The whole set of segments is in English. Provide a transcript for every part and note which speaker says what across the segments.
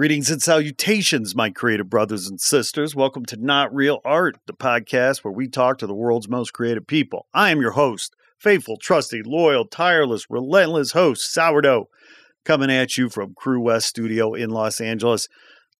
Speaker 1: Greetings and salutations, my creative brothers and sisters. Welcome to Not Real Art, the podcast where we talk to the world's most creative people. I am your host, faithful, trusty, loyal, tireless, relentless host, Sourdough, coming at you from Crewest Studio in Los Angeles.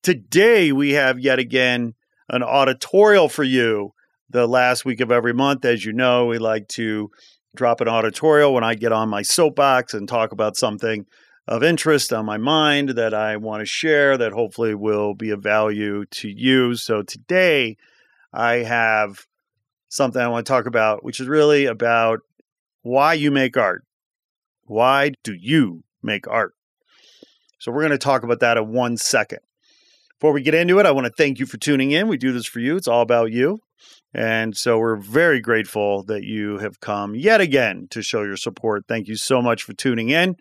Speaker 1: Today, we have yet again an auditorial for you. The last week of every month, as you know, we like to drop an auditorial when I get on my soapbox and talk about something of interest on my mind that I want to share that hopefully will be of value to you. So today I have something I want to talk about, which is really about why you make art. Why do you make art? So we're going to talk about that in one second. Before we get into it, I want to thank you for tuning in. We do this for you. It's all about you. And so we're very grateful that you have come yet again to show your support. Thank you so much for tuning in.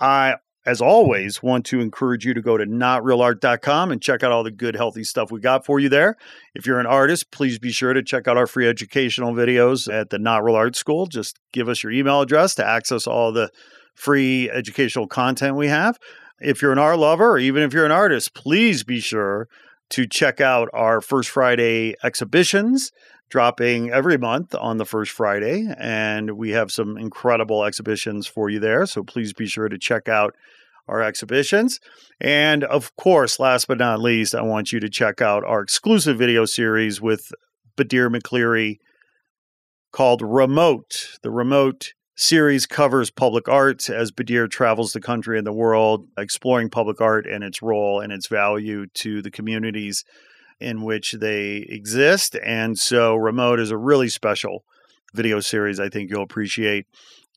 Speaker 1: I, as always, want to encourage you to go to notrealart.com and check out all the good, healthy stuff we got for you there. If you're an artist, please be sure to check out our free educational videos at the Not Real Art School. Just give us your email address to access all the free educational content we have. If you're an art lover, or even if you're an artist, please be sure to check out our First Friday exhibitions dropping every month on the first Friday. And we have some incredible exhibitions for you there. So please be sure to check out our exhibitions. And of course, last but not least, I want you to check out our exclusive video series with Badir McCleary called Remote. The Remote series covers public art as Badir travels the country and the world, exploring public art and its role and its value to the communities in which they exist. And so, Remote is a really special video series I think you'll appreciate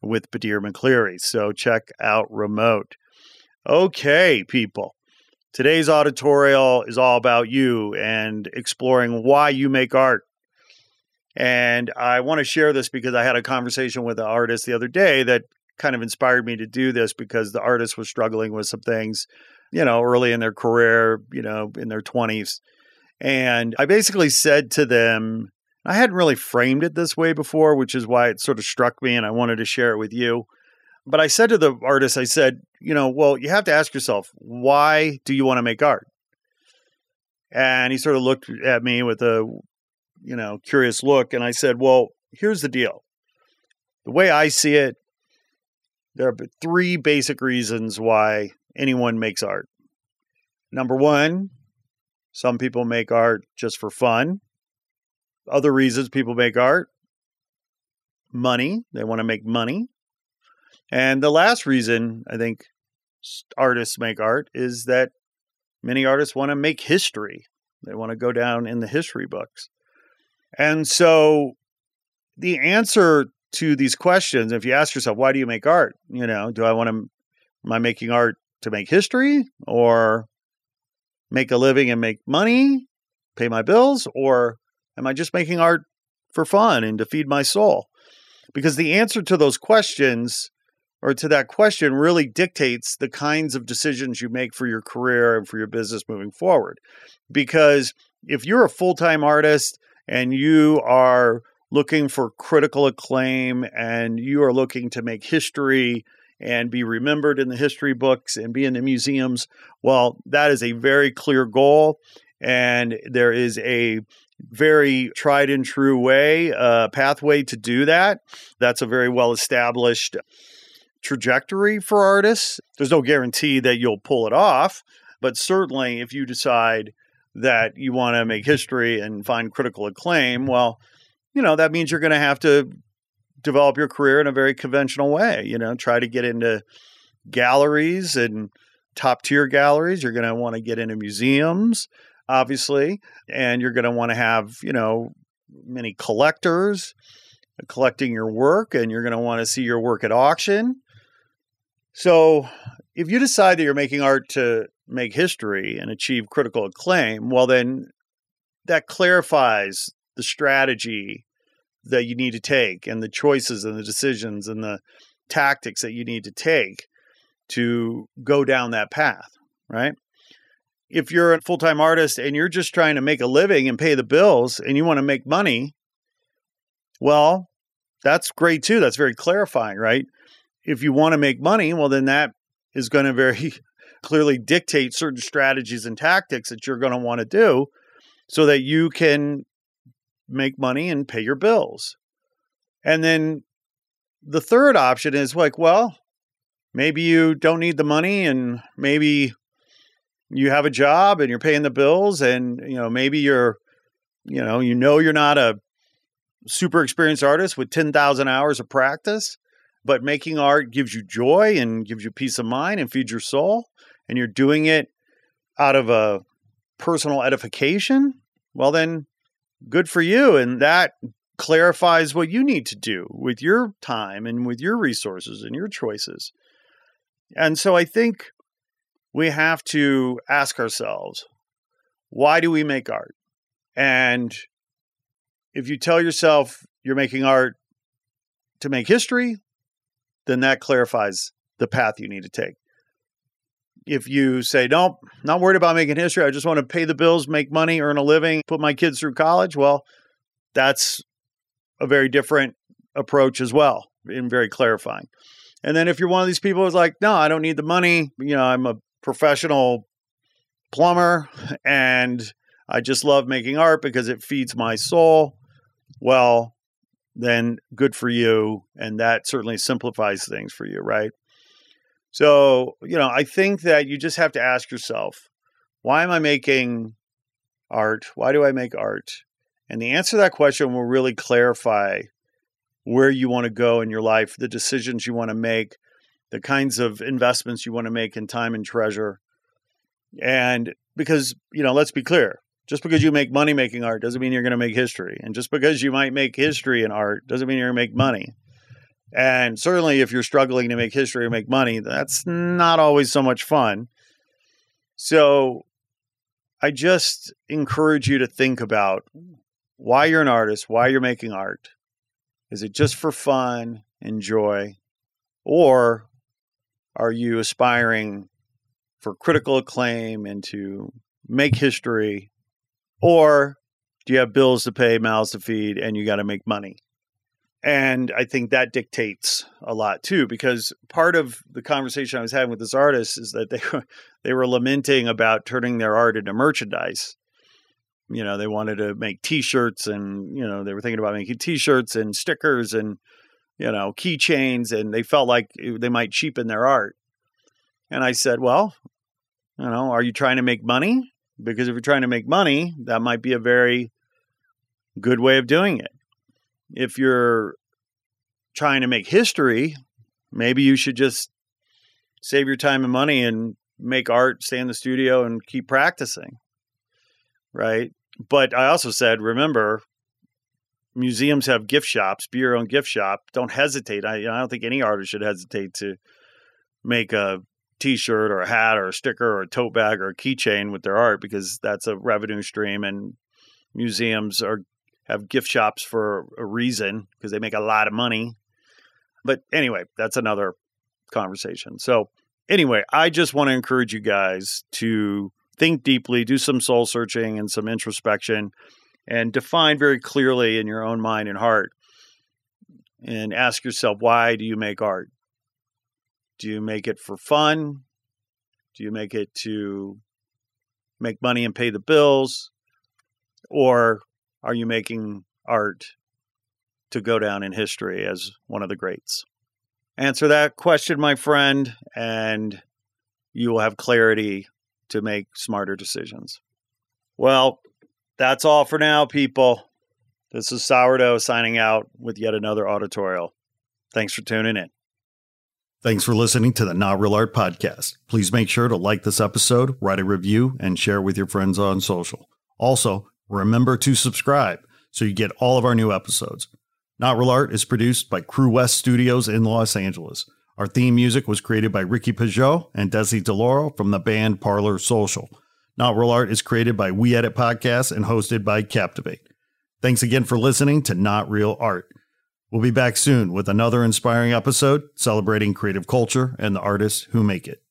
Speaker 1: with Badir McCleary. So, check out Remote. Okay, people. Today's auditorial is all about you and exploring why you make art. And I want to share this because I had a conversation with an artist the other day that kind of inspired me to do this because the artist was struggling with some things, you know, early in their career, you know, in their 20s. And I basically said to them, I hadn't really framed it this way before, which is why it sort of struck me and I wanted to share it with you. But I said to the artist, I said, you know, well, you have to ask yourself, why do you want to make art? And he sort of looked at me with a, you know, curious look. And I said, well, here's the deal. The way I see it, there are three basic reasons why anyone makes art. Number one, some people make art just for fun. Other reasons people make art money. They want to make money. And the last reason I think artists make art is that many artists want to make history. They want to go down in the history books. And so the answer to these questions, if you ask yourself, why do you make art? You know, do I want to, am I making art to make history or make a living and make money, pay my bills? Or am I just making art for fun and to feed my soul? Because the answer to those questions or to that question really dictates the kinds of decisions you make for your career and for your business moving forward. Because if you're a full time artist and you are looking for critical acclaim and you are looking to make history and be remembered in the history books and be in the museums, well, that is a very clear goal. And there is a very tried and true way, uh, pathway to do that. That's a very well established trajectory for artists. There's no guarantee that you'll pull it off, but certainly if you decide that you want to make history and find critical acclaim, well, you know, that means you're going to have to develop your career in a very conventional way, you know, try to get into galleries and top tier galleries. You're going to want to get into museums, obviously, and you're going to want to have, you know, many collectors uh, collecting your work and you're going to want to see your work at auction. So, if you decide that you're making art to make history and achieve critical acclaim, well, then that clarifies the strategy that you need to take and the choices and the decisions and the tactics that you need to take to go down that path, right? If you're a full time artist and you're just trying to make a living and pay the bills and you want to make money, well, that's great too. That's very clarifying, right? If you want to make money, well, then that is going to very clearly dictate certain strategies and tactics that you're going to want to do so that you can make money and pay your bills. And then the third option is like, well, maybe you don't need the money and maybe you have a job and you're paying the bills and you know maybe you're you know you know you're not a super experienced artist with 10,000 hours of practice but making art gives you joy and gives you peace of mind and feeds your soul and you're doing it out of a personal edification well then good for you and that clarifies what you need to do with your time and with your resources and your choices. And so I think we have to ask ourselves why do we make art? And if you tell yourself you're making art to make history, then that clarifies the path you need to take. If you say, nope, not worried about making history, I just want to pay the bills, make money, earn a living, put my kids through college, well, that's a very different approach as well and very clarifying. And then if you're one of these people who's like, no, I don't need the money, you know, I'm a professional plumber and I just love making art because it feeds my soul. Well, then good for you. And that certainly simplifies things for you, right? So, you know, I think that you just have to ask yourself, why am I making art? Why do I make art? And the answer to that question will really clarify where you want to go in your life, the decisions you want to make, the kinds of investments you want to make in time and treasure. And because, you know, let's be clear, just because you make money making art doesn't mean you're going to make history. And just because you might make history in art doesn't mean you're going to make money. And certainly if you're struggling to make history or make money, that's not always so much fun. So I just encourage you to think about why you're an artist, why you're making art. Is it just for fun and joy? Or are you aspiring for critical acclaim and to make history? Or do you have bills to pay, mouths to feed, and you got to make money? And I think that dictates a lot too, because part of the conversation I was having with this artist is that they were, they were lamenting about turning their art into merchandise. You know they wanted to make t-shirts and you know they were thinking about making t-shirts and stickers and you know keychains and they felt like they might cheapen their art. And i said well you know are you trying to make money? Because if you're trying to make money that might be a very good way of doing it if you're trying to make history maybe you should just save your time and money and make art stay in the studio and keep practicing right but I also said, remember, museums have gift shops. Be your own gift shop. Don't hesitate. I, I don't think any artist should hesitate to make a T-shirt or a hat or a sticker or a tote bag or a keychain with their art because that's a revenue stream. And museums are have gift shops for a reason because they make a lot of money. But anyway, that's another conversation. So anyway, I just want to encourage you guys to think deeply, do some soul searching and some introspection, and define very clearly in your own mind and heart. And ask yourself, why do you make art? Do you make it for fun? Do you make it to make money and pay the bills? Or are you making art to go down in history as one of the greats? Answer that question, my friend, and you will have clarity to make smarter decisions. Well, that's all for now, people. This is Sourdough signing out with yet another auditorial. Thanks for tuning in. Thanks for listening to the Not Real Art Podcast. Please make sure to like this episode, write a review, and share with your friends on social. Also, remember to subscribe so you get all of our new episodes. Not Real Art is produced by Crewest Studios in Los Angeles. Our theme music was created by Ricky Pageot and Desi DeLauro from the band Parlor Social. Not Real Art is created by We Edit Podcasts and hosted by Captivate. Thanks again for listening to Not Real Art. We'll be back soon with another inspiring episode celebrating creative culture and the artists who make it.